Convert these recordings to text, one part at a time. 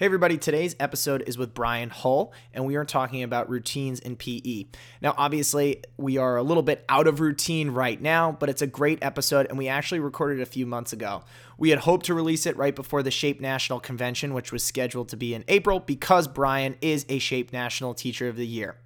Hey, everybody, today's episode is with Brian Hull, and we are talking about routines in PE. Now, obviously, we are a little bit out of routine right now, but it's a great episode, and we actually recorded a few months ago. We had hoped to release it right before the SHAPE National Convention, which was scheduled to be in April, because Brian is a SHAPE National Teacher of the Year.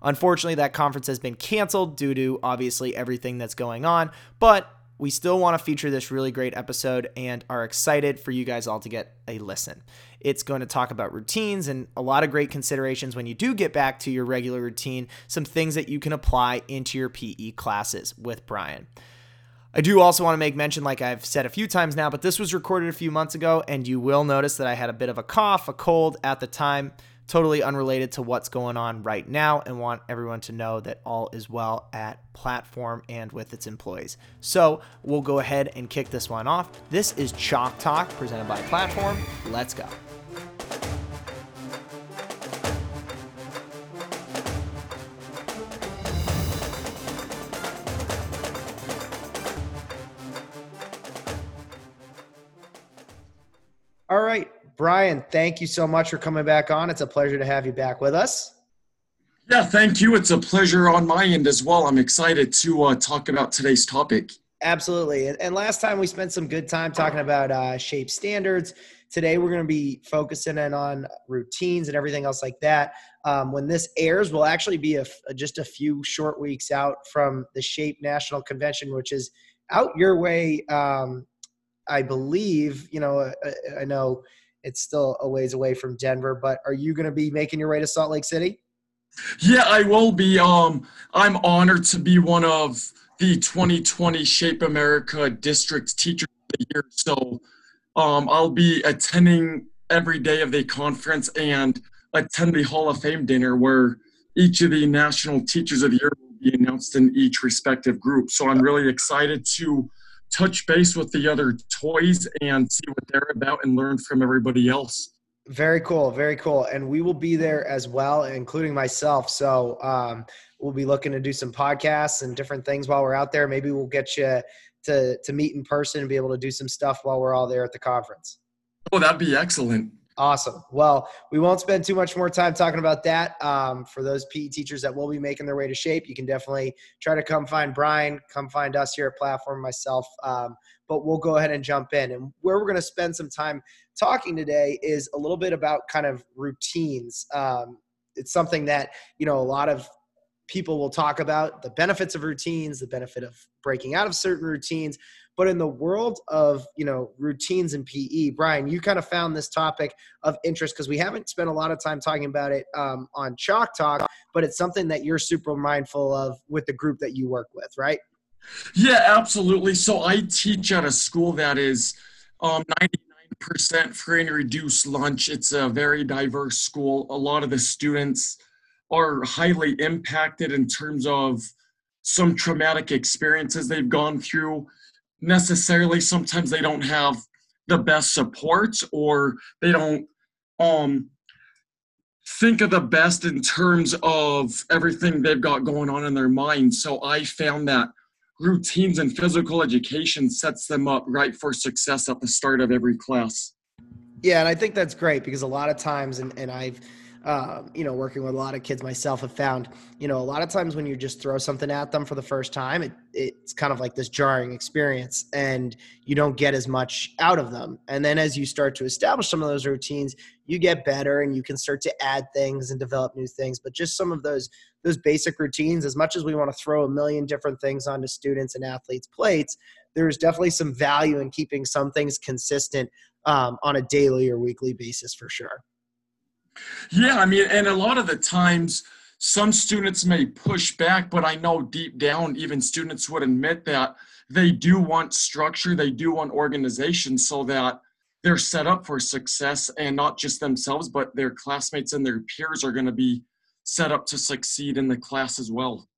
Unfortunately, that conference has been canceled due to obviously everything that's going on, but we still want to feature this really great episode and are excited for you guys all to get a listen. It's going to talk about routines and a lot of great considerations when you do get back to your regular routine, some things that you can apply into your PE classes with Brian. I do also want to make mention, like I've said a few times now, but this was recorded a few months ago, and you will notice that I had a bit of a cough, a cold at the time totally unrelated to what's going on right now and want everyone to know that all is well at platform and with its employees. So we'll go ahead and kick this one off. This is Chalk Talk presented by Platform. Let's go. All right, Brian, thank you so much for coming back on. It's a pleasure to have you back with us. Yeah, thank you. It's a pleasure on my end as well. I'm excited to uh, talk about today's topic. Absolutely. And, last time we spent some good time talking about uh, shape standards. Today we're going to be focusing in on routines and everything else like that. Um, when this airs, we'll actually be a, just a few short weeks out from the Shape National Convention, which is out your way. Um, I believe, you know, I, I know it's still a ways away from Denver, but are you going to be making your way to Salt Lake City? Yeah, I will be. Um, I'm honored to be one of the 2020 Shape America District Teacher of the Year. So um, I'll be attending every day of the conference and attend the Hall of Fame dinner where each of the National Teachers of the Year will be announced in each respective group. So I'm really excited to touch base with the other toys and see what they're about and learn from everybody else. Very cool, very cool. And we will be there as well, including myself. So um, we'll be looking to do some podcasts and different things while we're out there. Maybe we'll get you to to meet in person and be able to do some stuff while we're all there at the conference. Oh, that'd be excellent. Awesome. Well, we won't spend too much more time talking about that. Um, for those PE teachers that will be making their way to shape, you can definitely try to come find Brian, come find us here at Platform, myself. Um, but we'll go ahead and jump in. And where we're going to spend some time talking today is a little bit about kind of routines. Um, it's something that, you know, a lot of people will talk about the benefits of routines, the benefit of breaking out of certain routines. But in the world of you know routines and PE, Brian, you kind of found this topic of interest because we haven't spent a lot of time talking about it um, on Chalk Talk, but it's something that you're super mindful of with the group that you work with, right? Yeah, absolutely. So I teach at a school that is um, 99% free and reduced lunch. It's a very diverse school. A lot of the students are highly impacted in terms of some traumatic experiences they've gone through necessarily sometimes they don't have the best support or they don't um think of the best in terms of everything they've got going on in their mind. So i found that routines and physical education sets them up right for success at the start of every class. Yeah and i think that's great because a lot of times and, and i've um, you know, working with a lot of kids myself have found, you know, a lot of times when you just throw something at them for the first time, it, it's kind of like this jarring experience and you don't get as much out of them. And then as you start to establish some of those routines, you get better and you can start to add things and develop new things. But just some of those, those basic routines, as much as we want to throw a million different things onto students and athletes' plates, there's definitely some value in keeping some things consistent um, on a daily or weekly basis for sure. Yeah, I mean, and a lot of the times, some students may push back, but I know deep down, even students would admit that they do want structure, they do want organization so that they're set up for success and not just themselves, but their classmates and their peers are going to be set up to succeed in the class as well.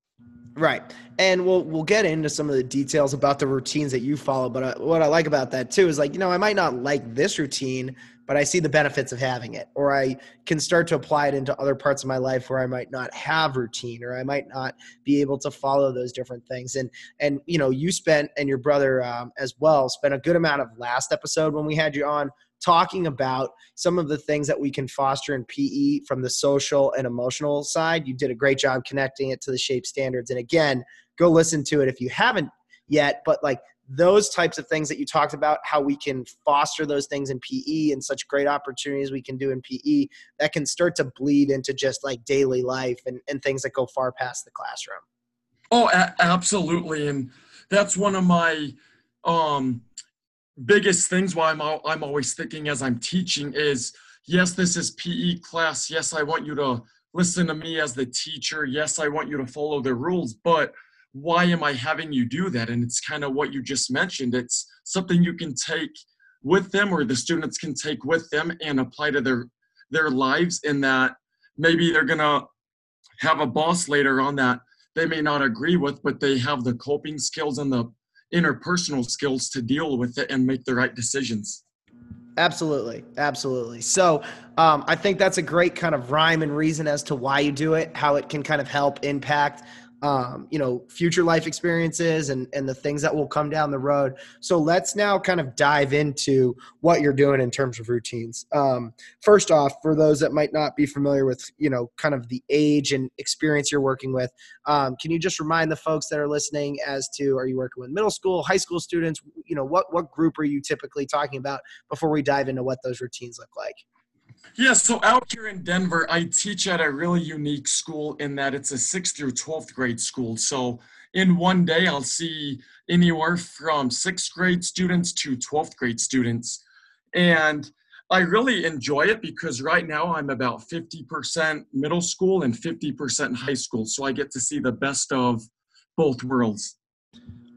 Right, and we'll we'll get into some of the details about the routines that you follow. But uh, what I like about that too is like you know I might not like this routine, but I see the benefits of having it, or I can start to apply it into other parts of my life where I might not have routine, or I might not be able to follow those different things. And and you know, you spent and your brother um, as well spent a good amount of last episode when we had you on talking about some of the things that we can foster in PE from the social and emotional side. You did a great job connecting it to the shape standards. And again, go listen to it if you haven't yet. But like those types of things that you talked about, how we can foster those things in PE and such great opportunities we can do in PE that can start to bleed into just like daily life and, and things that go far past the classroom. Oh, a- absolutely. And that's one of my um, biggest things why I'm, I'm always thinking as I'm teaching is yes, this is PE class. Yes, I want you to listen to me as the teacher. Yes, I want you to follow the rules, but why am I having you do that? And it's kind of what you just mentioned. It's something you can take with them or the students can take with them and apply to their their lives in that maybe they're gonna have a boss later on that they may not agree with, but they have the coping skills and the interpersonal skills to deal with it and make the right decisions. Absolutely, absolutely. So um, I think that's a great kind of rhyme and reason as to why you do it, how it can kind of help impact um, you know, future life experiences and, and the things that will come down the road. So let's now kind of dive into what you're doing in terms of routines. Um, first off, for those that might not be familiar with, you know, kind of the age and experience you're working with, um, can you just remind the folks that are listening as to, are you working with middle school, high school students? You know, what, what group are you typically talking about before we dive into what those routines look like? Yeah, so out here in Denver, I teach at a really unique school in that it's a sixth through 12th grade school. So in one day, I'll see anywhere from sixth grade students to 12th grade students. And I really enjoy it because right now I'm about 50% middle school and 50% high school. So I get to see the best of both worlds.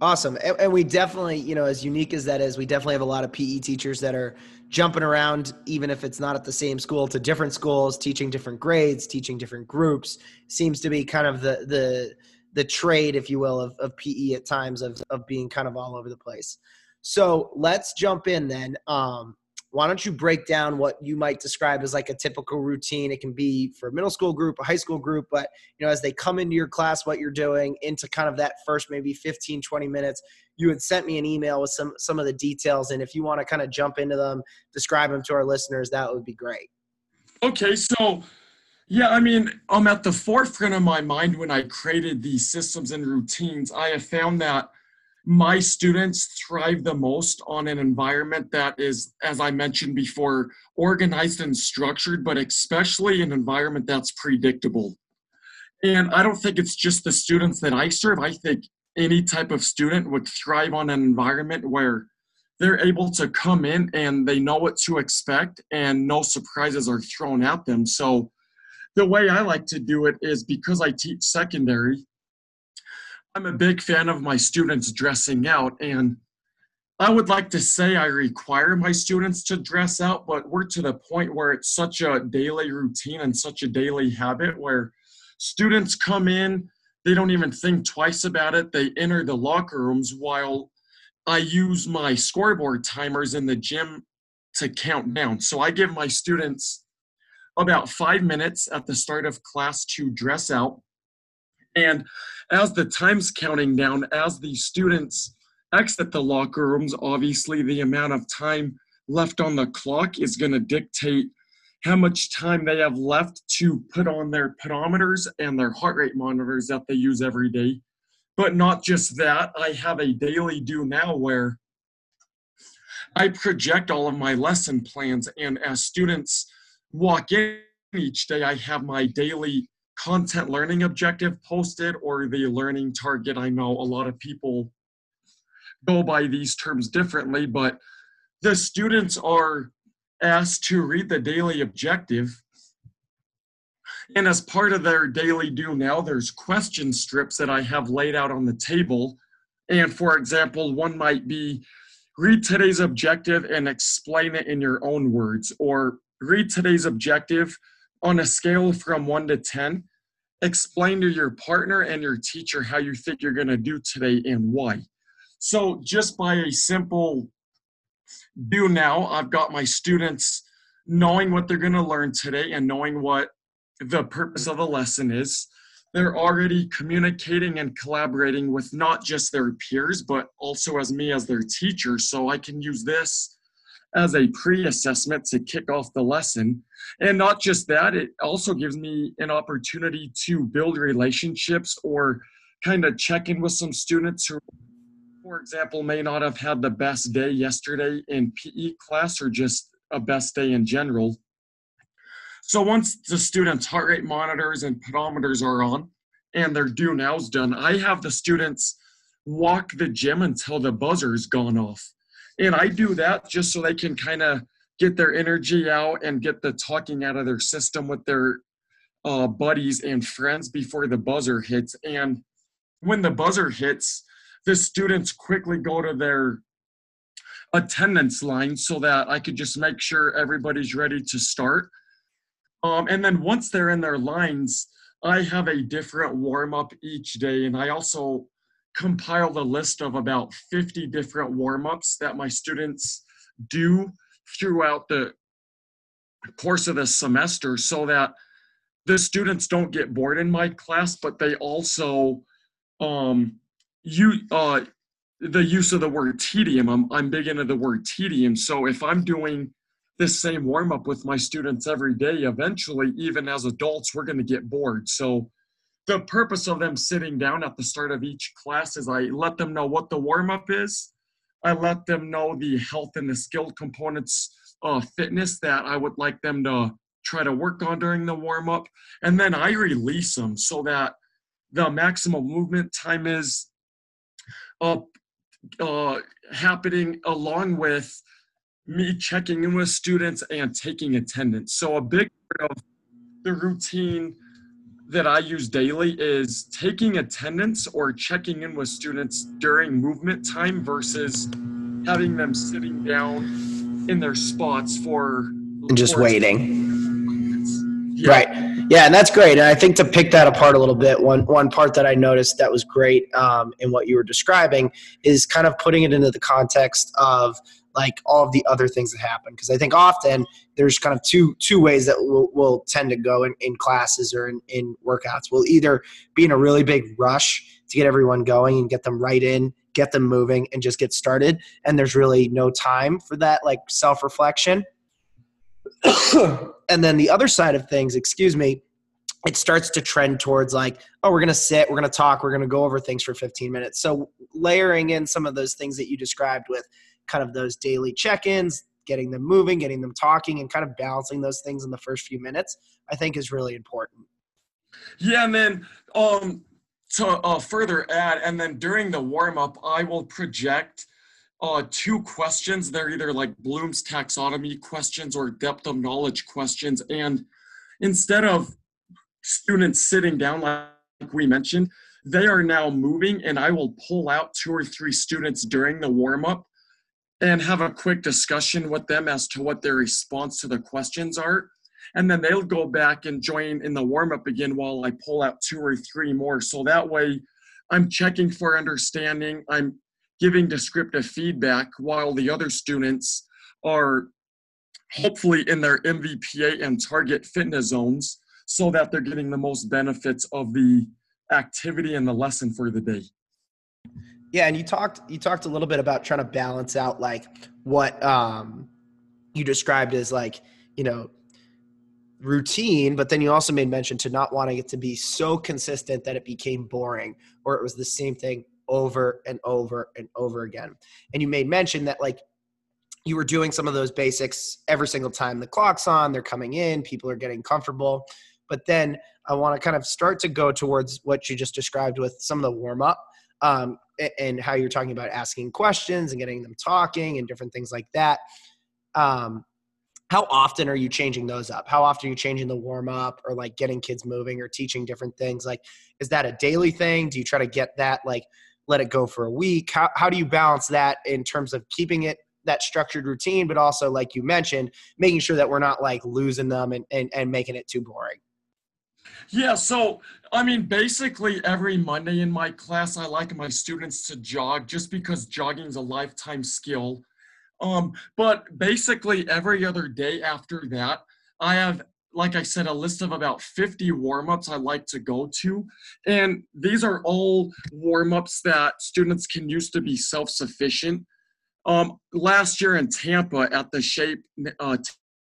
Awesome. And, and, we definitely, you know, as unique as that is, we definitely have a lot of PE teachers that are jumping around, even if it's not at the same school, to different schools, teaching different grades, teaching different groups. Seems to be kind of the the the trade, if you will, of, of PE at times of of being kind of all over the place. So let's jump in then. Um, why don't you break down what you might describe as like a typical routine it can be for a middle school group a high school group but you know as they come into your class what you're doing into kind of that first maybe 15 20 minutes you had sent me an email with some some of the details and if you want to kind of jump into them describe them to our listeners that would be great okay so yeah i mean i'm at the forefront of my mind when i created these systems and routines i have found that my students thrive the most on an environment that is, as I mentioned before, organized and structured, but especially an environment that's predictable. And I don't think it's just the students that I serve. I think any type of student would thrive on an environment where they're able to come in and they know what to expect and no surprises are thrown at them. So the way I like to do it is because I teach secondary, I'm a big fan of my students dressing out, and I would like to say I require my students to dress out, but we're to the point where it's such a daily routine and such a daily habit where students come in, they don't even think twice about it. They enter the locker rooms while I use my scoreboard timers in the gym to count down. So I give my students about five minutes at the start of class to dress out. And as the time's counting down, as the students exit the locker rooms, obviously the amount of time left on the clock is going to dictate how much time they have left to put on their pedometers and their heart rate monitors that they use every day. But not just that, I have a daily do now where I project all of my lesson plans, and as students walk in each day, I have my daily content learning objective posted or the learning target. I know a lot of people go by these terms differently, but the students are asked to read the daily objective. And as part of their daily do now, there's question strips that I have laid out on the table. And for example, one might be read today's objective and explain it in your own words, or read today's objective on a scale from one to 10 explain to your partner and your teacher how you think you're going to do today and why. So, just by a simple do now, I've got my students knowing what they're going to learn today and knowing what the purpose of the lesson is. They're already communicating and collaborating with not just their peers, but also as me as their teacher. So I can use this as a pre-assessment to kick off the lesson and not just that it also gives me an opportunity to build relationships or kind of check in with some students who for example may not have had the best day yesterday in pe class or just a best day in general so once the students heart rate monitors and pedometers are on and their do now's done i have the students walk the gym until the buzzer's gone off and I do that just so they can kind of get their energy out and get the talking out of their system with their uh, buddies and friends before the buzzer hits. And when the buzzer hits, the students quickly go to their attendance line so that I could just make sure everybody's ready to start. Um, and then once they're in their lines, I have a different warm up each day. And I also compiled a list of about 50 different warm-ups that my students do throughout the course of the semester so that the students don't get bored in my class but they also um you uh the use of the word tedium I'm, I'm big into the word tedium so if i'm doing this same warm up with my students every day eventually even as adults we're going to get bored so the purpose of them sitting down at the start of each class is I let them know what the warm up is. I let them know the health and the skill components of fitness that I would like them to try to work on during the warm up. And then I release them so that the maximum movement time is uh, uh, Uh, happening along with me checking in with students and taking attendance. So a big part of the routine that I use daily is taking attendance or checking in with students during movement time versus having them sitting down in their spots for and just waiting. Yeah. Right. Yeah, and that's great. And I think to pick that apart a little bit, one one part that I noticed that was great um, in what you were describing is kind of putting it into the context of like all of the other things that happen because i think often there's kind of two two ways that we'll, we'll tend to go in, in classes or in, in workouts we'll either be in a really big rush to get everyone going and get them right in get them moving and just get started and there's really no time for that like self-reflection and then the other side of things excuse me it starts to trend towards like oh we're going to sit we're going to talk we're going to go over things for 15 minutes. So layering in some of those things that you described with kind of those daily check-ins getting them moving getting them talking and kind of balancing those things in the first few minutes i think is really important. Yeah and then um to uh, further add and then during the warm-up i will project uh, two questions they're either like bloom's taxonomy questions or depth of knowledge questions and instead of students sitting down like we mentioned they are now moving and i will pull out two or three students during the warm-up and have a quick discussion with them as to what their response to the questions are. And then they'll go back and join in the warm up again while I pull out two or three more. So that way I'm checking for understanding, I'm giving descriptive feedback while the other students are hopefully in their MVPA and target fitness zones so that they're getting the most benefits of the activity and the lesson for the day. Yeah, and you talked you talked a little bit about trying to balance out like what um you described as like, you know, routine, but then you also made mention to not wanting it to be so consistent that it became boring or it was the same thing over and over and over again. And you made mention that like you were doing some of those basics every single time the clock's on, they're coming in, people are getting comfortable. But then I want to kind of start to go towards what you just described with some of the warm up um, and how you're talking about asking questions and getting them talking and different things like that. Um, how often are you changing those up? How often are you changing the warm up or like getting kids moving or teaching different things? Like, is that a daily thing? Do you try to get that like let it go for a week? How how do you balance that in terms of keeping it that structured routine, but also like you mentioned, making sure that we're not like losing them and, and, and making it too boring? Yeah, so I mean, basically every Monday in my class, I like my students to jog just because jogging is a lifetime skill. Um, but basically every other day after that, I have, like I said, a list of about 50 warm-ups I like to go to. And these are all warm-ups that students can use to be self-sufficient. Um, last year in Tampa at the Shape uh,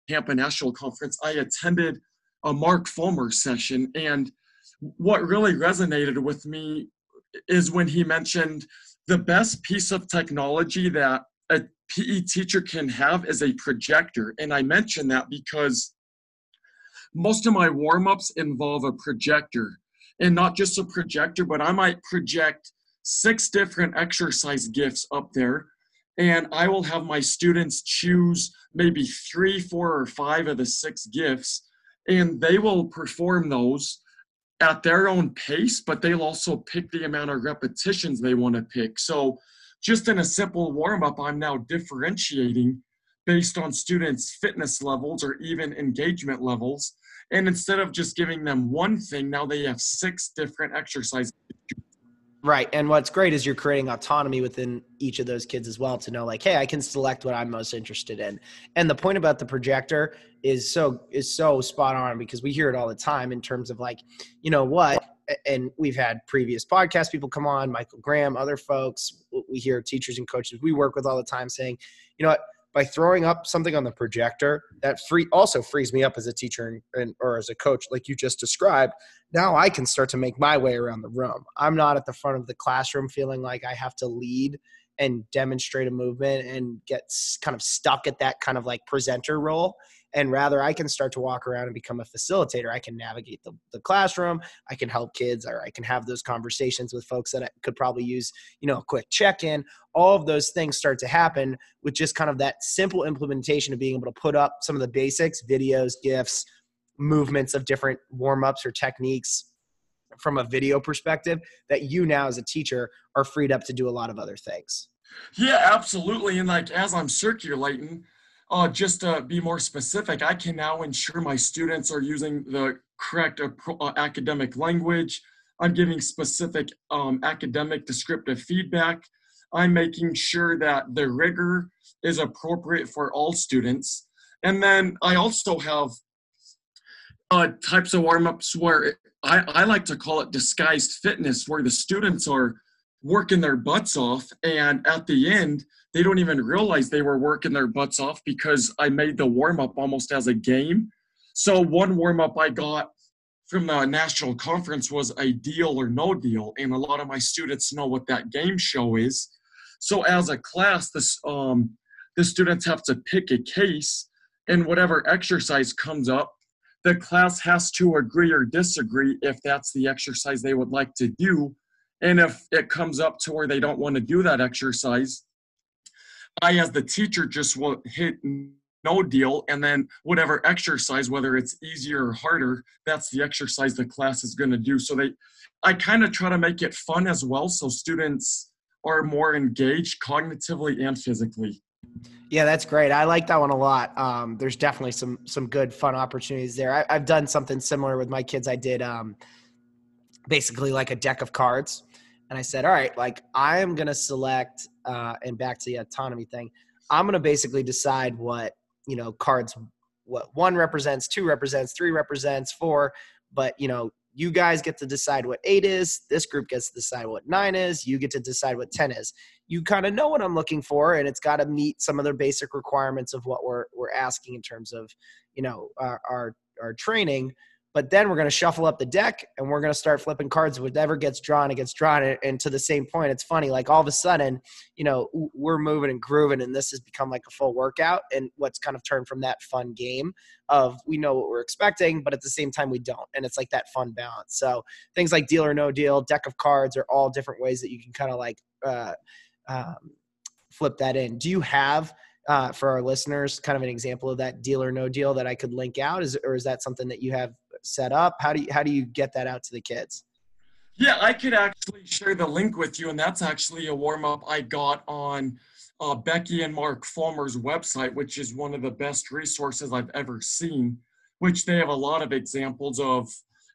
Tampa National Conference, I attended a Mark Fulmer session, and what really resonated with me is when he mentioned the best piece of technology that a PE teacher can have is a projector. And I mention that because most of my warm ups involve a projector. And not just a projector, but I might project six different exercise gifs up there. And I will have my students choose maybe three, four, or five of the six gifs, and they will perform those at their own pace, but they'll also pick the amount of repetitions they want to pick. So, just in a simple warm up, I'm now differentiating based on students' fitness levels or even engagement levels. And instead of just giving them one thing, now they have six different exercises Right. And what's great is you're creating autonomy within each of those kids as well to know like, hey, I can select what I'm most interested in. And the point about the projector is so is so spot on because we hear it all the time in terms of like, you know what? And we've had previous podcast people come on, Michael Graham, other folks. We hear teachers and coaches we work with all the time saying, you know what, by throwing up something on the projector that free also frees me up as a teacher and, and, or as a coach like you just described. Now i can start to make my way around the room. I'm not at the front of the classroom feeling like i have to lead and demonstrate a movement and get kind of stuck at that kind of like presenter role and rather i can start to walk around and become a facilitator. I can navigate the, the classroom. I can help kids or i can have those conversations with folks that I could probably use you know a quick check-in. All of those things start to happen with just kind of that simple implementation of being able to put up some of the basics videos gifs movements of different warm-ups or techniques from a video perspective that you now as a teacher are freed up to do a lot of other things. Yeah absolutely and like as i'm circulating uh, just to be more specific, I can now ensure my students are using the correct uh, academic language. I'm giving specific um, academic descriptive feedback. I'm making sure that the rigor is appropriate for all students. And then I also have uh, types of warm ups where I, I like to call it disguised fitness, where the students are working their butts off. And at the end, they don't even realize they were working their butts off because I made the warm up almost as a game. So, one warm up I got from the national conference was a deal or no deal. And a lot of my students know what that game show is. So, as a class, this, um, the students have to pick a case, and whatever exercise comes up, the class has to agree or disagree if that's the exercise they would like to do and if it comes up to where they don't want to do that exercise, I, as the teacher, just will hit no deal. And then whatever exercise, whether it's easier or harder, that's the exercise the class is going to do. So they, I kind of try to make it fun as well. So students are more engaged cognitively and physically. Yeah, that's great. I like that one a lot. Um, there's definitely some some good fun opportunities there. I, have done something similar with my kids. I did um, basically like a deck of cards and I said, all right, like I am going to select, uh, and back to the autonomy thing, I'm going to basically decide what, you know, cards, what one represents, two represents, three represents, four, but, you know, you guys get to decide what eight is. This group gets to decide what nine is. You get to decide what 10 is. You kind of know what I'm looking for, and it's got to meet some of the basic requirements of what we're, we're asking in terms of, you know, our, our, our training but then we're going to shuffle up the deck and we're going to start flipping cards. Whatever gets drawn, it gets drawn. And to the same point, it's funny. Like all of a sudden, you know, we're moving and grooving, and this has become like a full workout. And what's kind of turned from that fun game of we know what we're expecting, but at the same time we don't. And it's like that fun balance. So things like deal or no deal, deck of cards are all different ways that you can kind of like uh, um, flip that in. Do you have uh, for our listeners kind of an example of that deal or no deal that I could link out? Is or is that something that you have set up? How do you how do you get that out to the kids? Yeah, I could actually share the link with you, and that's actually a warm up I got on uh, Becky and Mark Fulmer's website, which is one of the best resources I've ever seen. Which they have a lot of examples of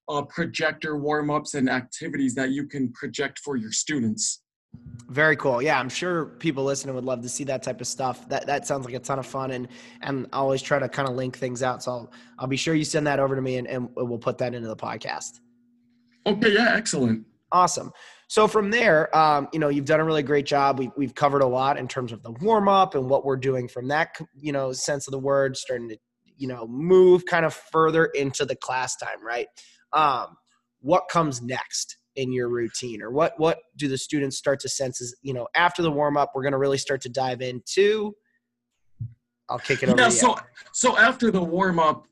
uh, projector warm ups and activities that you can project for your students. Very cool. Yeah, I'm sure people listening would love to see that type of stuff. That that sounds like a ton of fun, and and I always try to kind of link things out. So I'll I'll be sure you send that over to me, and, and we'll put that into the podcast. Okay. Yeah. Excellent. Awesome. So from there, um, you know, you've done a really great job. We've, we've covered a lot in terms of the warm up and what we're doing from that, you know, sense of the word, starting to, you know, move kind of further into the class time, right? Um, what comes next in your routine, or what what do the students start to sense? Is you know, after the warm up, we're going to really start to dive into. I'll kick it over. Yeah. So so after the warm up,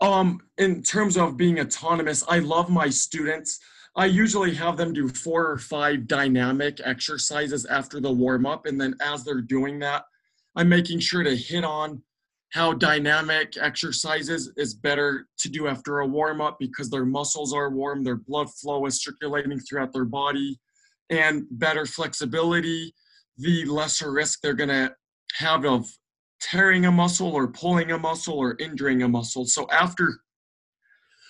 um, in terms of being autonomous, I love my students I usually have them do four or five dynamic exercises after the warm up. And then as they're doing that, I'm making sure to hit on how dynamic exercises is better to do after a warm up because their muscles are warm, their blood flow is circulating throughout their body, and better flexibility, the lesser risk they're going to have of tearing a muscle or pulling a muscle or injuring a muscle. So after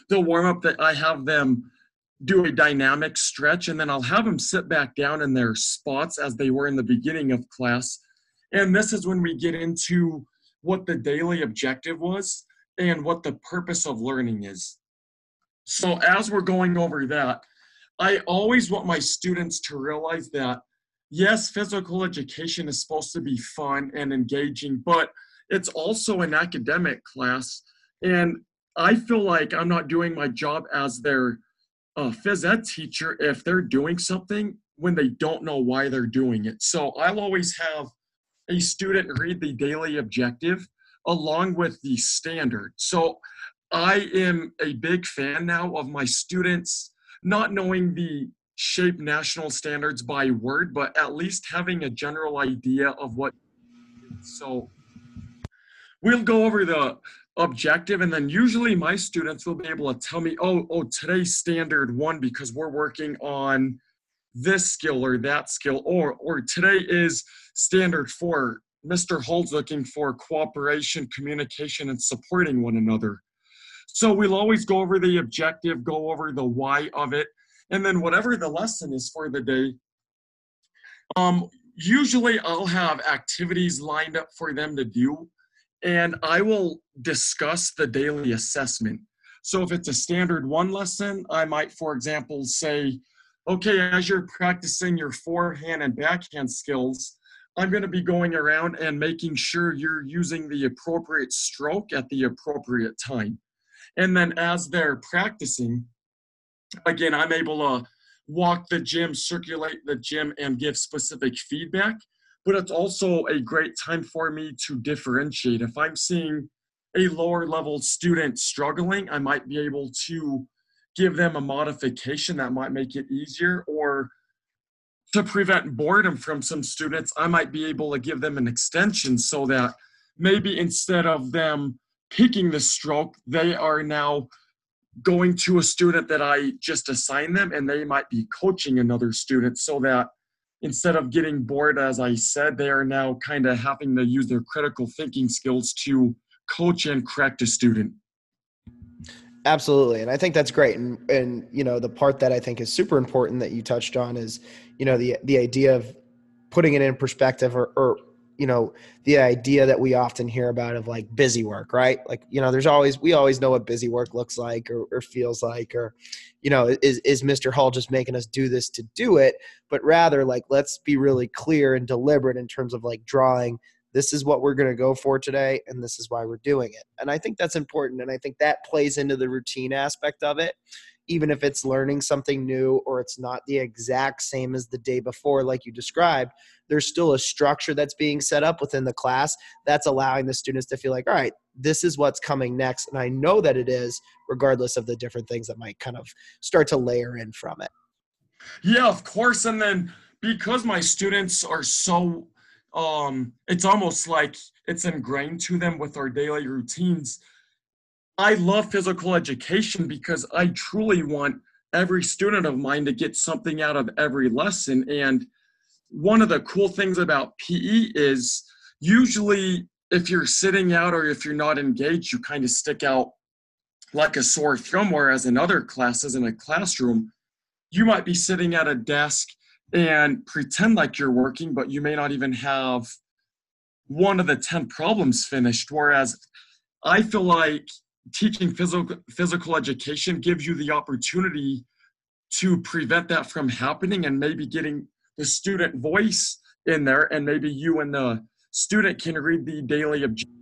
the warm up that I have them do a dynamic stretch and then I'll have them sit back down in their spots as they were in the beginning of class. And this is when we get into what the daily objective was and what the purpose of learning is. So as we're going over that, I always want my students to realize that yes, physical education is supposed to be fun and engaging, but it's also an academic class. And I feel like I'm not doing my job as their a phys ed teacher if they're doing something when they don't know why they're doing it. So I'll always have a student read the daily objective along with the standard. So I am a big fan now of my students not knowing the shape national standards by word, but at least having a general idea of what. So we'll go over the objective and then usually my students will be able to tell me oh oh today's standard one because we're working on this skill or that skill or or today is standard four mr hull's looking for cooperation communication and supporting one another so we'll always go over the objective go over the why of it and then whatever the lesson is for the day um usually i'll have activities lined up for them to do and I will discuss the daily assessment. So if it's a standard one lesson, I might, for example, say, okay, as you're practicing your forehand and backhand skills, I'm going to be going around and making sure you're using the appropriate stroke at the appropriate time. And then as they're practicing, again, I'm able to walk the gym, circulate the gym, and give specific feedback but it's also a great time for me to differentiate. If I'm seeing a lower level student struggling, I might be able to give them a modification that might make it easier or to prevent boredom from some students, I might be able to give them an extension so that maybe instead of them picking the stroke, they are now going to a student that I just assigned them and they might be coaching another student so that instead of getting bored, as I said, they are now kind of having to use their critical thinking skills to coach and correct a student. Absolutely. And I think that's great. And, and, you know, the part that I think is super important that you touched on is, you know, the, the idea of putting it in perspective or, or you know the idea that we often hear about of like busy work right like you know there's always we always know what busy work looks like or, or feels like or you know is is mr Hull just making us do this to do it but rather like let's be really clear and deliberate in terms of like drawing this is what we're going to go for today and this is why we're doing it and i think that's important and i think that plays into the routine aspect of it even if it's learning something new or it's not the exact same as the day before, like you described, there's still a structure that's being set up within the class that's allowing the students to feel like, all right, this is what's coming next. And I know that it is, regardless of the different things that might kind of start to layer in from it. Yeah, of course. And then because my students are so, um, it's almost like it's ingrained to them with our daily routines I love physical education because I truly want every student of mine to get something out of every lesson. And one of the cool things about PE is usually if you're sitting out or if you're not engaged, you kind of stick out like a sore thumb. Whereas in other classes in a classroom, you might be sitting at a desk and pretend like you're working, but you may not even have one of the 10 problems finished. Whereas I feel like teaching physical physical education gives you the opportunity to prevent that from happening and maybe getting the student voice in there and maybe you and the student can read the daily objective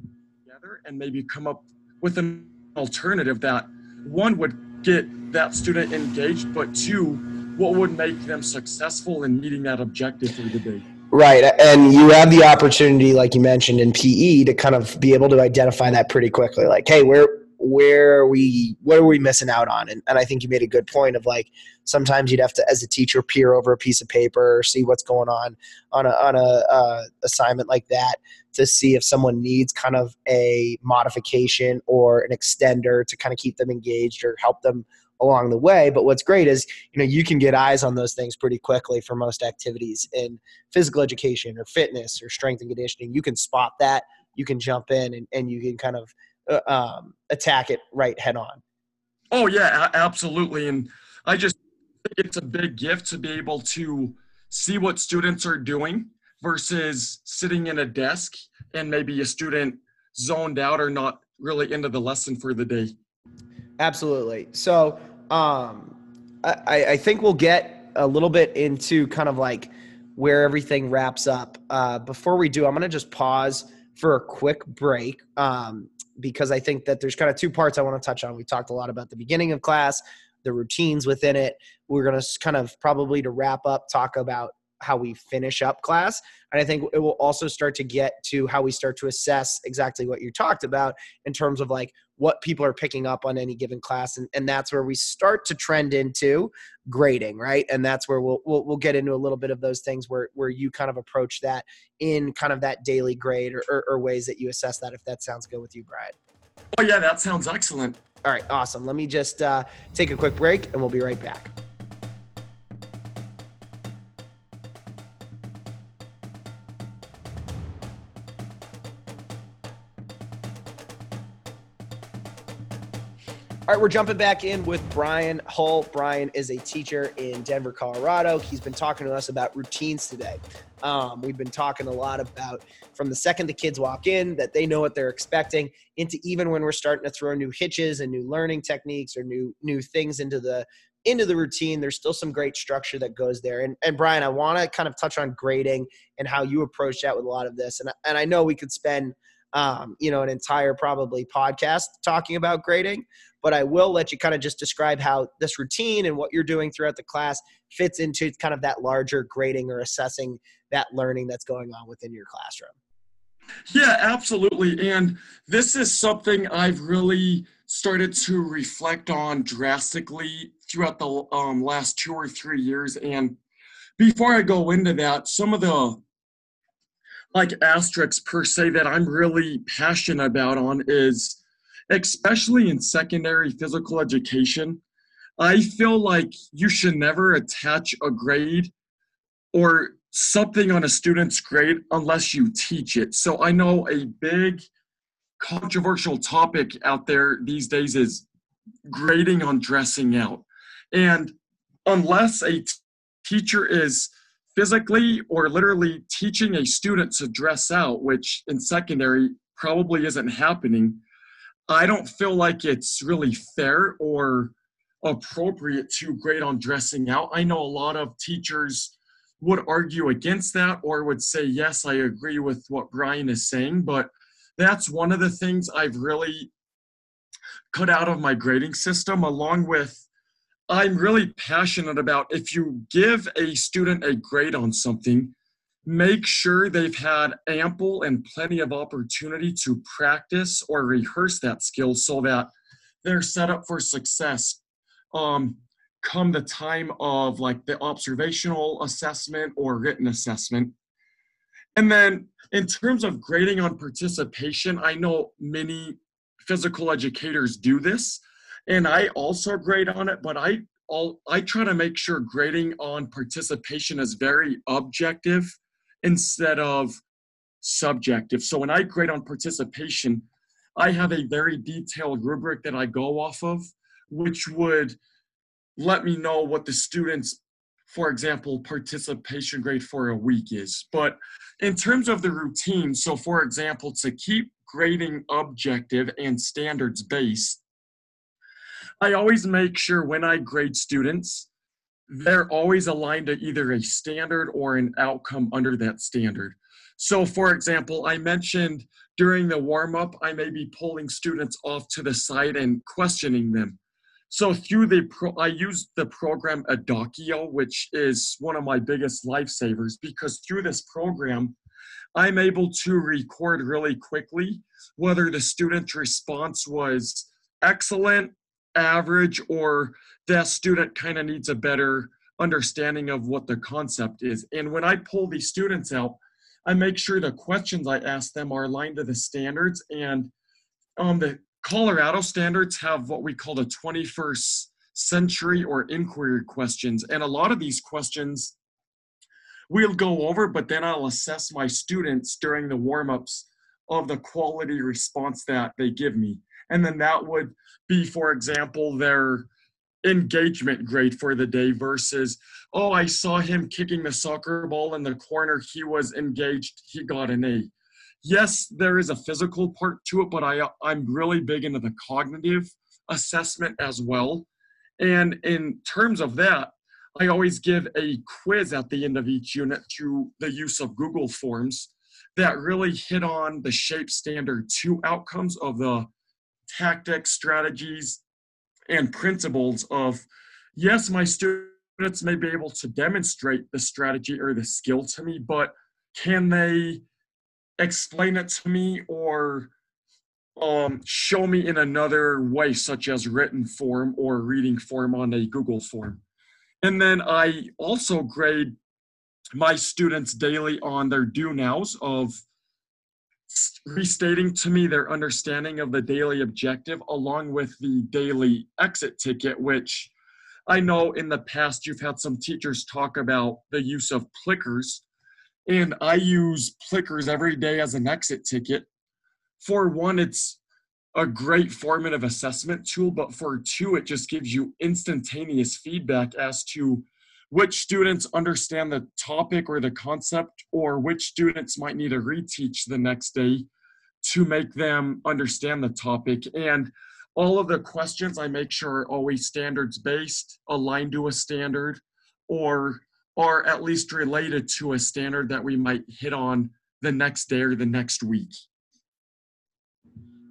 together and maybe come up with an alternative that one would get that student engaged but two what would make them successful in meeting that objective for the day Right. And you have the opportunity, like you mentioned in PE, to kind of be able to identify that pretty quickly. Like, hey, where where are we what are we missing out on? And, and I think you made a good point of like sometimes you'd have to as a teacher peer over a piece of paper see what's going on on a on a uh, assignment like that to see if someone needs kind of a modification or an extender to kind of keep them engaged or help them along the way. But what's great is, you know, you can get eyes on those things pretty quickly for most activities in physical education or fitness or strength and conditioning. You can spot that, you can jump in and, and you can kind of uh, um, attack it right head on. Oh yeah, absolutely. And I just think it's a big gift to be able to see what students are doing versus sitting in a desk and maybe a student zoned out or not really into the lesson for the day. Absolutely. So um, I, I think we'll get a little bit into kind of like where everything wraps up. Uh, before we do, I'm going to just pause for a quick break um, because I think that there's kind of two parts I want to touch on. We talked a lot about the beginning of class, the routines within it. We're going to kind of probably to wrap up talk about how we finish up class. And I think it will also start to get to how we start to assess exactly what you talked about in terms of like what people are picking up on any given class. And, and that's where we start to trend into grading, right? And that's where we'll, we'll, we'll get into a little bit of those things where, where you kind of approach that in kind of that daily grade or, or, or ways that you assess that, if that sounds good with you, Brian. Oh, yeah, that sounds excellent. All right, awesome. Let me just uh, take a quick break and we'll be right back. All right, we're jumping back in with Brian Hull. Brian is a teacher in Denver, Colorado. He's been talking to us about routines today. Um, we've been talking a lot about from the second the kids walk in that they know what they're expecting, into even when we're starting to throw new hitches and new learning techniques or new new things into the into the routine. There's still some great structure that goes there. And and Brian, I want to kind of touch on grading and how you approach that with a lot of this. And and I know we could spend um, you know, an entire probably podcast talking about grading but I will let you kind of just describe how this routine and what you're doing throughout the class fits into kind of that larger grading or assessing that learning that's going on within your classroom. Yeah, absolutely. And this is something I've really started to reflect on drastically throughout the um, last two or three years. And before I go into that, some of the like asterisks per se that I'm really passionate about on is especially in secondary physical education, I feel like you should never attach a grade or something on a student's grade unless you teach it. So I know a big controversial topic out there these days is grading on dressing out. And unless a t- teacher is physically or literally teaching a student to dress out, which in secondary probably isn't happening, I don't feel like it's really fair or appropriate to grade on dressing out. I know a lot of teachers would argue against that or would say, yes, I agree with what Brian is saying, but that's one of the things I've really cut out of my grading system, along with I'm really passionate about if you give a student a grade on something, make sure they've had ample and plenty of opportunity to practice or rehearse that skill so that they're set up for success. Um, come the time of like the observational assessment or written assessment. And then in terms of grading on participation i know many physical educators do this and i also grade on it but i all i try to make sure grading on participation is very objective instead of subjective. So when I grade on participation, I have a very detailed rubric that I go off of, which would let me know what the students, for example, participation grade for a week is. But in terms of the routine, so for example, to keep grading objective and standards based, I always make sure when I grade students they're always aligned to either a standard or an outcome under that standard. So, for example, I mentioned during the warm up, I may be pulling students off to the side and questioning them. So through the pro, I use the program iDoceo, which is one of my biggest lifesavers because through this program, I'm able to record really quickly whether the student's response was excellent, average, or that student kind of needs a better understanding of what the concept is. And when I pull these students out, I make sure the questions I ask them are aligned to the standards and um, the Colorado standards have what we call the 21st century or inquiry questions. And a lot of these questions we'll go over, but then I'll assess my students during the warm ups of the quality response that they give me. And then that would be, for example, their engagement grade for the day versus, oh, I saw him kicking the soccer ball in the corner. He was engaged. He got an A yes, there is a physical part to it, but I I'm really big into the cognitive assessment as well. And in terms of that, I always give a quiz at the end of each unit through the use of Google Forms that really hit on the shape standard two outcomes of the tactics, strategies, and principles of yes, my students may be able to demonstrate the strategy or the skill to me, but can they explain it to me or um, show me in another way, such as written form or reading form on a Google form. And then I also grade my students daily on their do nows of restating to me their understanding of the daily objective along with the daily exit ticket, which I know in the past you've had some teachers talk about the use of clickers and I use clickers every day as an exit ticket. For one, it's a great formative assessment tool, but for two, it just gives you instantaneous feedback as to which students understand the topic or the concept, or which students might need to reteach the next day to make them understand the topic. And all of the questions I make sure are always standards based, aligned to a standard, or are at least related to a standard that we might hit on the next day or the next week.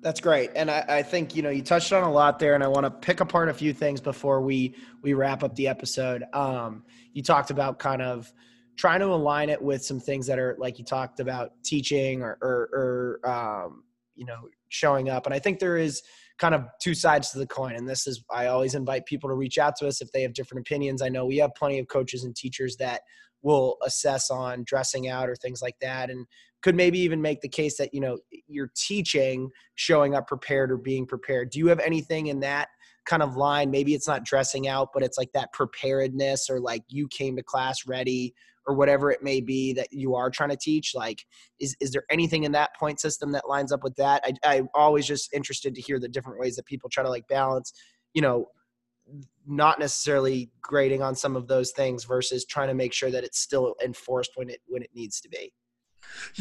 That's great, and I, I, think you know you touched on a lot there, and I want to pick apart a few things before we we wrap up the episode. Um, you talked about kind of trying to align it with some things that are like you talked about teaching or or, or um, you know showing up, and I think there is kind of two sides to the coin. And this is, I always invite people to reach out to us if they have different opinions. I know we have plenty of coaches and teachers that will assess on dressing out or things like that. And could maybe even make the case that, you know, you're teaching showing up prepared or being prepared. Do you have anything in that kind of line? Maybe it's not dressing out, but it's like that preparedness or like you came to class ready or whatever it may be that you are trying to teach like is, is there anything in that point system that lines up with that I, i'm always just interested to hear the different ways that people try to like balance you know not necessarily grading on some of those things versus trying to make sure that it's still enforced when it when it needs to be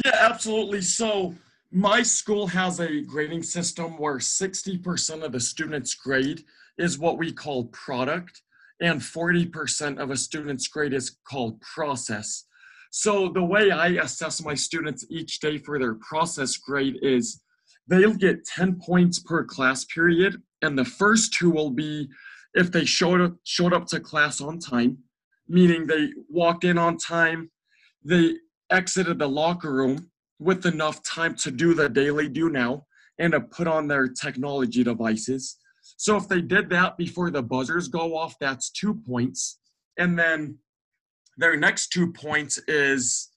yeah absolutely so my school has a grading system where 60% of the students grade is what we call product and 40% of a student's grade is called process. So the way I assess my students each day for their process grade is they'll get 10 points per class period, and the first two will be if they showed up, showed up to class on time, meaning they walked in on time, they exited the locker room with enough time to do the daily do now and to put on their technology devices so if they did that before the buzzers go off, that's two points. And then their next two points is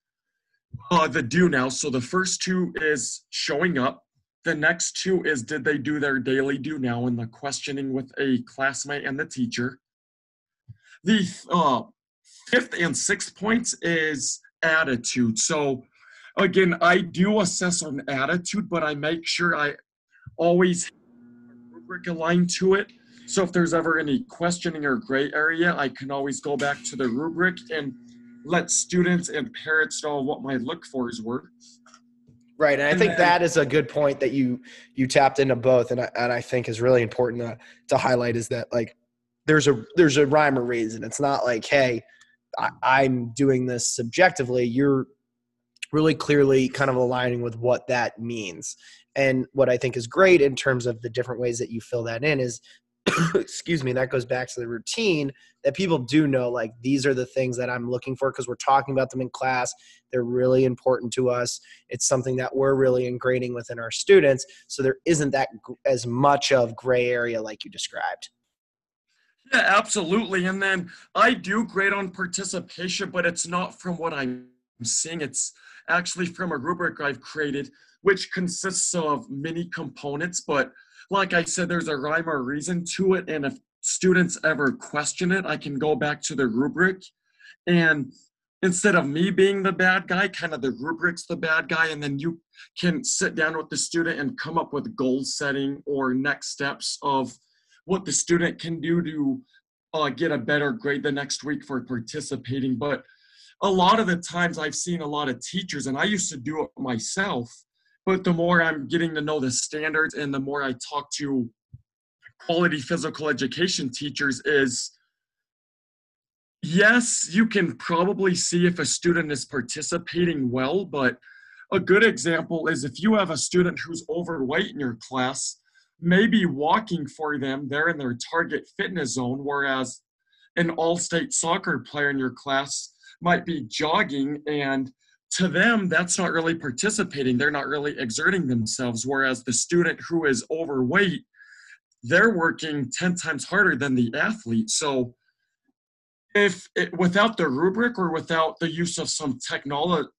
uh, the do now. So the first two is showing up. The next two is did they do their daily do now and the questioning with a classmate and the teacher. The uh, fifth and sixth points is attitude. So again, I do assess on attitude, but I make sure I always rubric aligned to it. So if there's ever any questioning or gray area, I can always go back to the rubric and let students and parents know what my look fors were. Right, and I think that is a good point that you you tapped into both, and I, and I think is really important to, to highlight is that like there's a there's a rhyme or reason. It's not like, hey, I, I'm doing this subjectively. You're really clearly kind of aligning with what that means. And what I think is great in terms of the different ways that you fill that in is excuse me, that goes back to the routine that people do know like these are the things that I'm looking for because we're talking about them in class. They're really important to us. It's something that we're really ingraining within our students. So there isn't that as much of gray area like you described. Yeah, absolutely. And then I do grade on participation, but it's not from what I'm seeing. It's actually from a rubric I've created, which consists of many components, but like I said, there's a rhyme or reason to it. And if students ever question it, I can go back to the rubric. And instead of me being the bad guy, kind of the rubric's the bad guy. And then you can sit down with the student and come up with goal setting or next steps of what the student can do to uh, get a better grade the next week for participating. But a lot of the times I've seen a lot of teachers, and I used to do it myself but the more I'm getting to know the standards and the more I talk to quality physical education teachers is yes, you can probably see if a student is participating well, but a good example is if you have a student who's overweight in your class, maybe walking for them, they're in their target fitness zone, whereas an all state soccer player in your class might be jogging and to them, that's not really participating. They're not really exerting themselves. Whereas the student who is overweight, they're working 10 times harder than the athlete. So, if it, without the rubric or without the use of some technology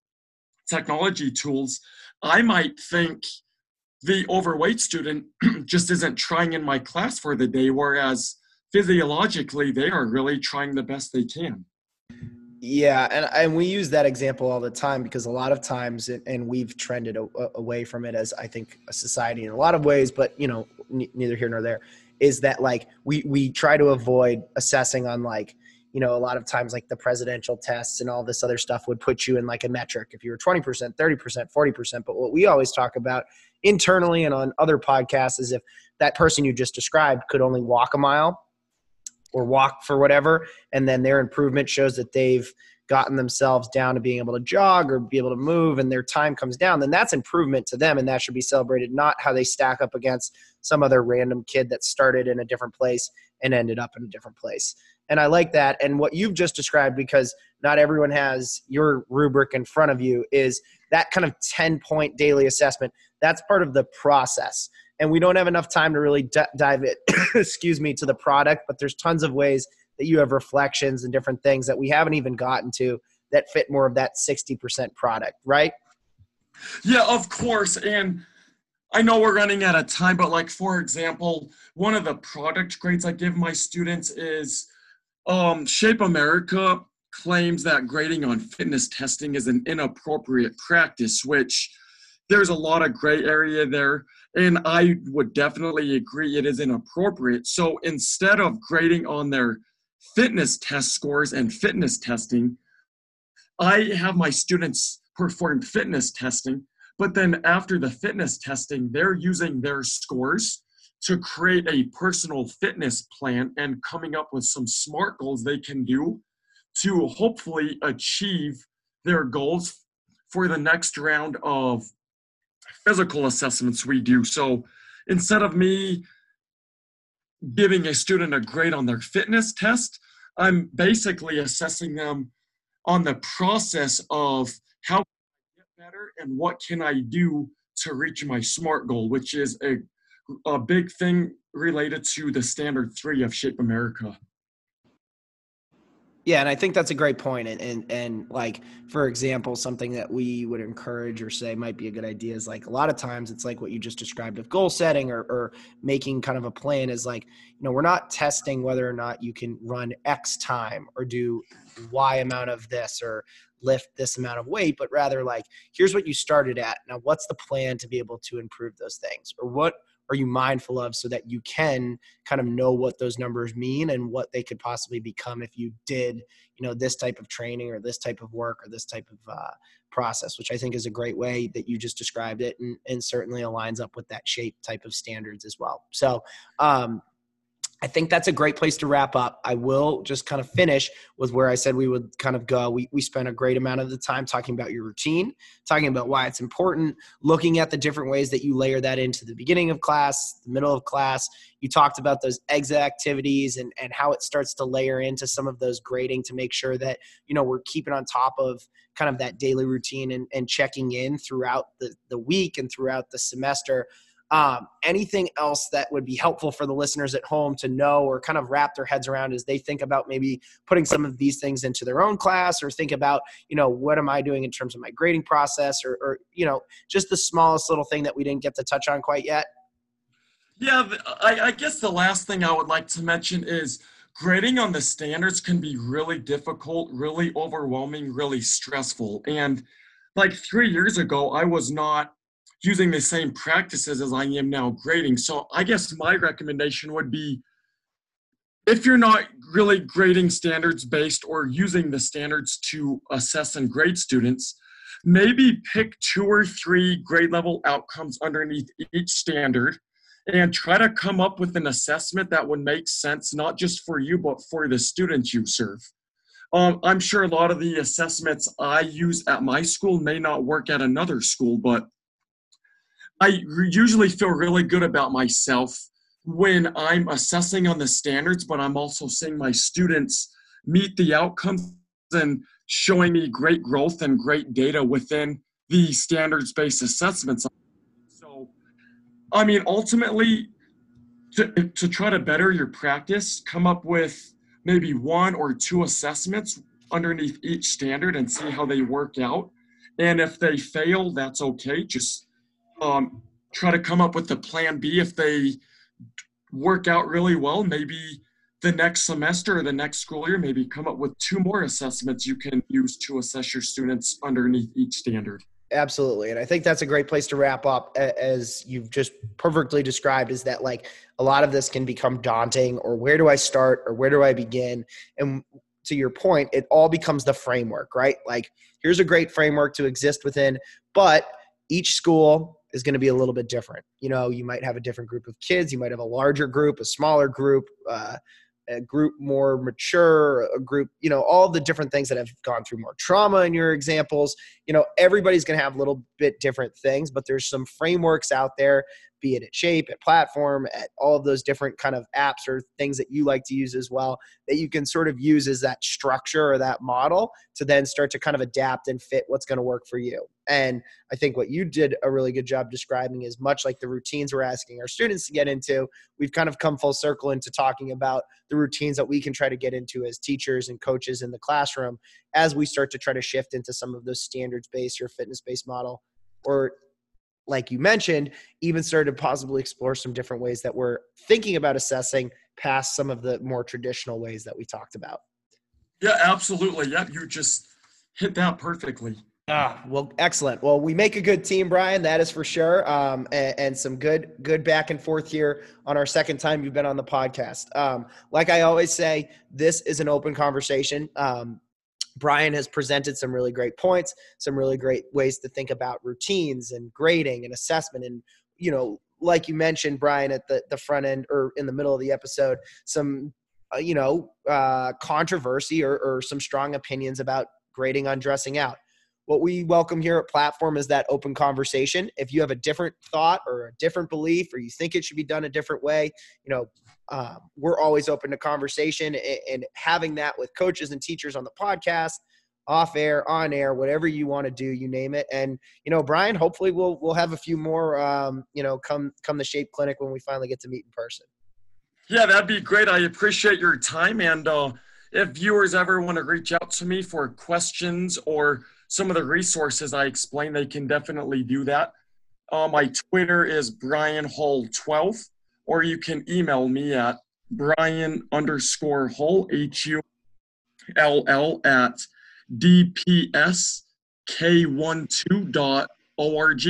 technology tools, I might think the overweight student just isn't trying in my class for the day, whereas physiologically they are really trying the best they can. Yeah, and and we use that example all the time because a lot of times, and we've trended a, away from it as I think a society in a lot of ways, but you know, n- neither here nor there. Is that like we we try to avoid assessing on like you know a lot of times like the presidential tests and all this other stuff would put you in like a metric if you were 20% 30% 40% but what we always talk about internally and on other podcasts is if that person you just described could only walk a mile or walk for whatever, and then their improvement shows that they've gotten themselves down to being able to jog or be able to move and their time comes down, then that's improvement to them and that should be celebrated, not how they stack up against some other random kid that started in a different place and ended up in a different place. And I like that. And what you've just described, because not everyone has your rubric in front of you, is that kind of 10 point daily assessment. That's part of the process and we don't have enough time to really d- dive it excuse me to the product but there's tons of ways that you have reflections and different things that we haven't even gotten to that fit more of that 60% product right yeah of course and i know we're running out of time but like for example one of the product grades i give my students is um, shape america claims that grading on fitness testing is an inappropriate practice which there's a lot of gray area there. And I would definitely agree it is inappropriate. So instead of grading on their fitness test scores and fitness testing, I have my students perform fitness testing, but then after the fitness testing, they're using their scores to create a personal fitness plan and coming up with some SMART goals they can do to hopefully achieve their goals for the next round of physical assessments we do. So instead of me giving a student a grade on their fitness test, I'm basically assessing them on the process of how can I get better and what can I do to reach my SMART goal, which is a, a big thing related to the standard three of Shape America. Yeah, and I think that's a great point. And, and and like for example, something that we would encourage or say might be a good idea is like a lot of times it's like what you just described of goal setting or, or making kind of a plan is like, you know, we're not testing whether or not you can run X time or do Y amount of this or lift this amount of weight, but rather like here's what you started at. Now what's the plan to be able to improve those things? Or what are you mindful of so that you can kind of know what those numbers mean and what they could possibly become if you did you know this type of training or this type of work or this type of uh, process which i think is a great way that you just described it and, and certainly aligns up with that shape type of standards as well. So um, I think that's a great place to wrap up. I will just kind of finish with where I said we would kind of go. We, we spent a great amount of the time talking about your routine, talking about why it's important, looking at the different ways that you layer that into the beginning of class, the middle of class. You talked about those exit activities and, and how it starts to layer into some of those grading to make sure that, you know, we're keeping on top of kind of that daily routine and, and checking in throughout the, the week and throughout the semester. Um, anything else that would be helpful for the listeners at home to know or kind of wrap their heads around as they think about maybe putting some of these things into their own class or think about, you know, what am I doing in terms of my grading process or, or you know, just the smallest little thing that we didn't get to touch on quite yet? Yeah, I, I guess the last thing I would like to mention is grading on the standards can be really difficult, really overwhelming, really stressful. And like three years ago, I was not using the same practices as I am now grading. So I guess my recommendation would be if you're not really grading standards based or using the standards to assess and grade students, maybe pick two or three grade level outcomes underneath each standard and try to come up with an assessment that would make sense, not just for you, but for the students you serve. Um, I'm sure a lot of the assessments I use at my school may not work at another school, but I usually feel really good about myself when I'm assessing on the standards, but I'm also seeing my students meet the outcomes and showing me great growth and great data within the standards based assessments. So, I mean, ultimately, to, to try to better your practice, come up with maybe one or two assessments underneath each standard and see how they work out. And if they fail, that's okay. Just um, try to come up with a plan B if they work out really well. Maybe the next semester or the next school year, maybe come up with two more assessments you can use to assess your students underneath each standard. Absolutely. And I think that's a great place to wrap up as you've just perfectly described is that like a lot of this can become daunting or where do I start or where do I begin? And to your point, it all becomes the framework, right? Like here's a great framework to exist within, but each school is going to be a little bit different. You know, you might have a different group of kids, you might have a larger group, a smaller group, uh, a group more mature, a group, you know, all the different things that have gone through more trauma in your examples. You know, everybody's going to have a little bit different things, but there's some frameworks out there be it at Shape, at Platform, at all of those different kind of apps or things that you like to use as well, that you can sort of use as that structure or that model to then start to kind of adapt and fit what's going to work for you. And I think what you did a really good job describing is much like the routines we're asking our students to get into, we've kind of come full circle into talking about the routines that we can try to get into as teachers and coaches in the classroom as we start to try to shift into some of those standards based or fitness based model or like you mentioned, even started to possibly explore some different ways that we're thinking about assessing past some of the more traditional ways that we talked about. Yeah, absolutely. Yeah, you just hit that perfectly. Ah, well, excellent. Well, we make a good team, Brian. That is for sure. Um, and, and, some good, good back and forth here on our second time you've been on the podcast. Um, like I always say, this is an open conversation. Um, Brian has presented some really great points, some really great ways to think about routines and grading and assessment. And, you know, like you mentioned, Brian, at the, the front end or in the middle of the episode, some, uh, you know, uh, controversy or, or some strong opinions about grading on dressing out. What we welcome here at Platform is that open conversation. If you have a different thought or a different belief, or you think it should be done a different way, you know, um, we're always open to conversation and, and, having that with coaches and teachers on the podcast off air on air whatever you want to do you name it. And you know brian hopefully we'll we'll have a few more um, you know come come the shape clinic when we finally get to meet in person. Yeah that'd be great. I appreciate your time and uh, if viewers ever want to reach out to me for questions or some of the resources i explained they can definitely do that. Uh, my twitter is brian hull 12 or you can email me at brian underscore hull h-u-l-l at dpsk12.org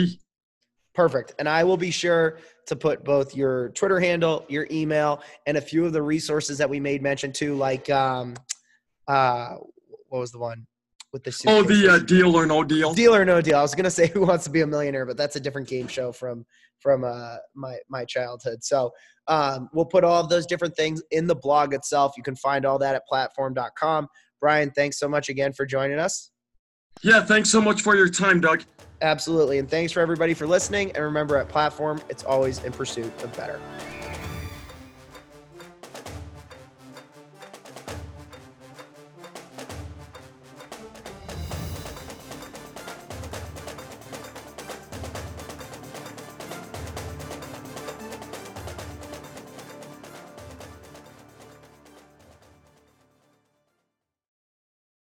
perfect. And i will be sure to put both your twitter handle your email and a few of the resources that we made mention to like um uh what was the one with the Oh, the uh, deal or no deal. deal or no deal. I was gonna say Who Wants to Be a Millionaire, but that's a different game show from from uh, my my childhood. So um, we'll put all of those different things in the blog itself. You can find all that at platform.com. Brian, thanks so much again for joining us. Yeah, thanks so much for your time, Doug. Absolutely, and thanks for everybody for listening. And remember, at Platform, it's always in pursuit of better.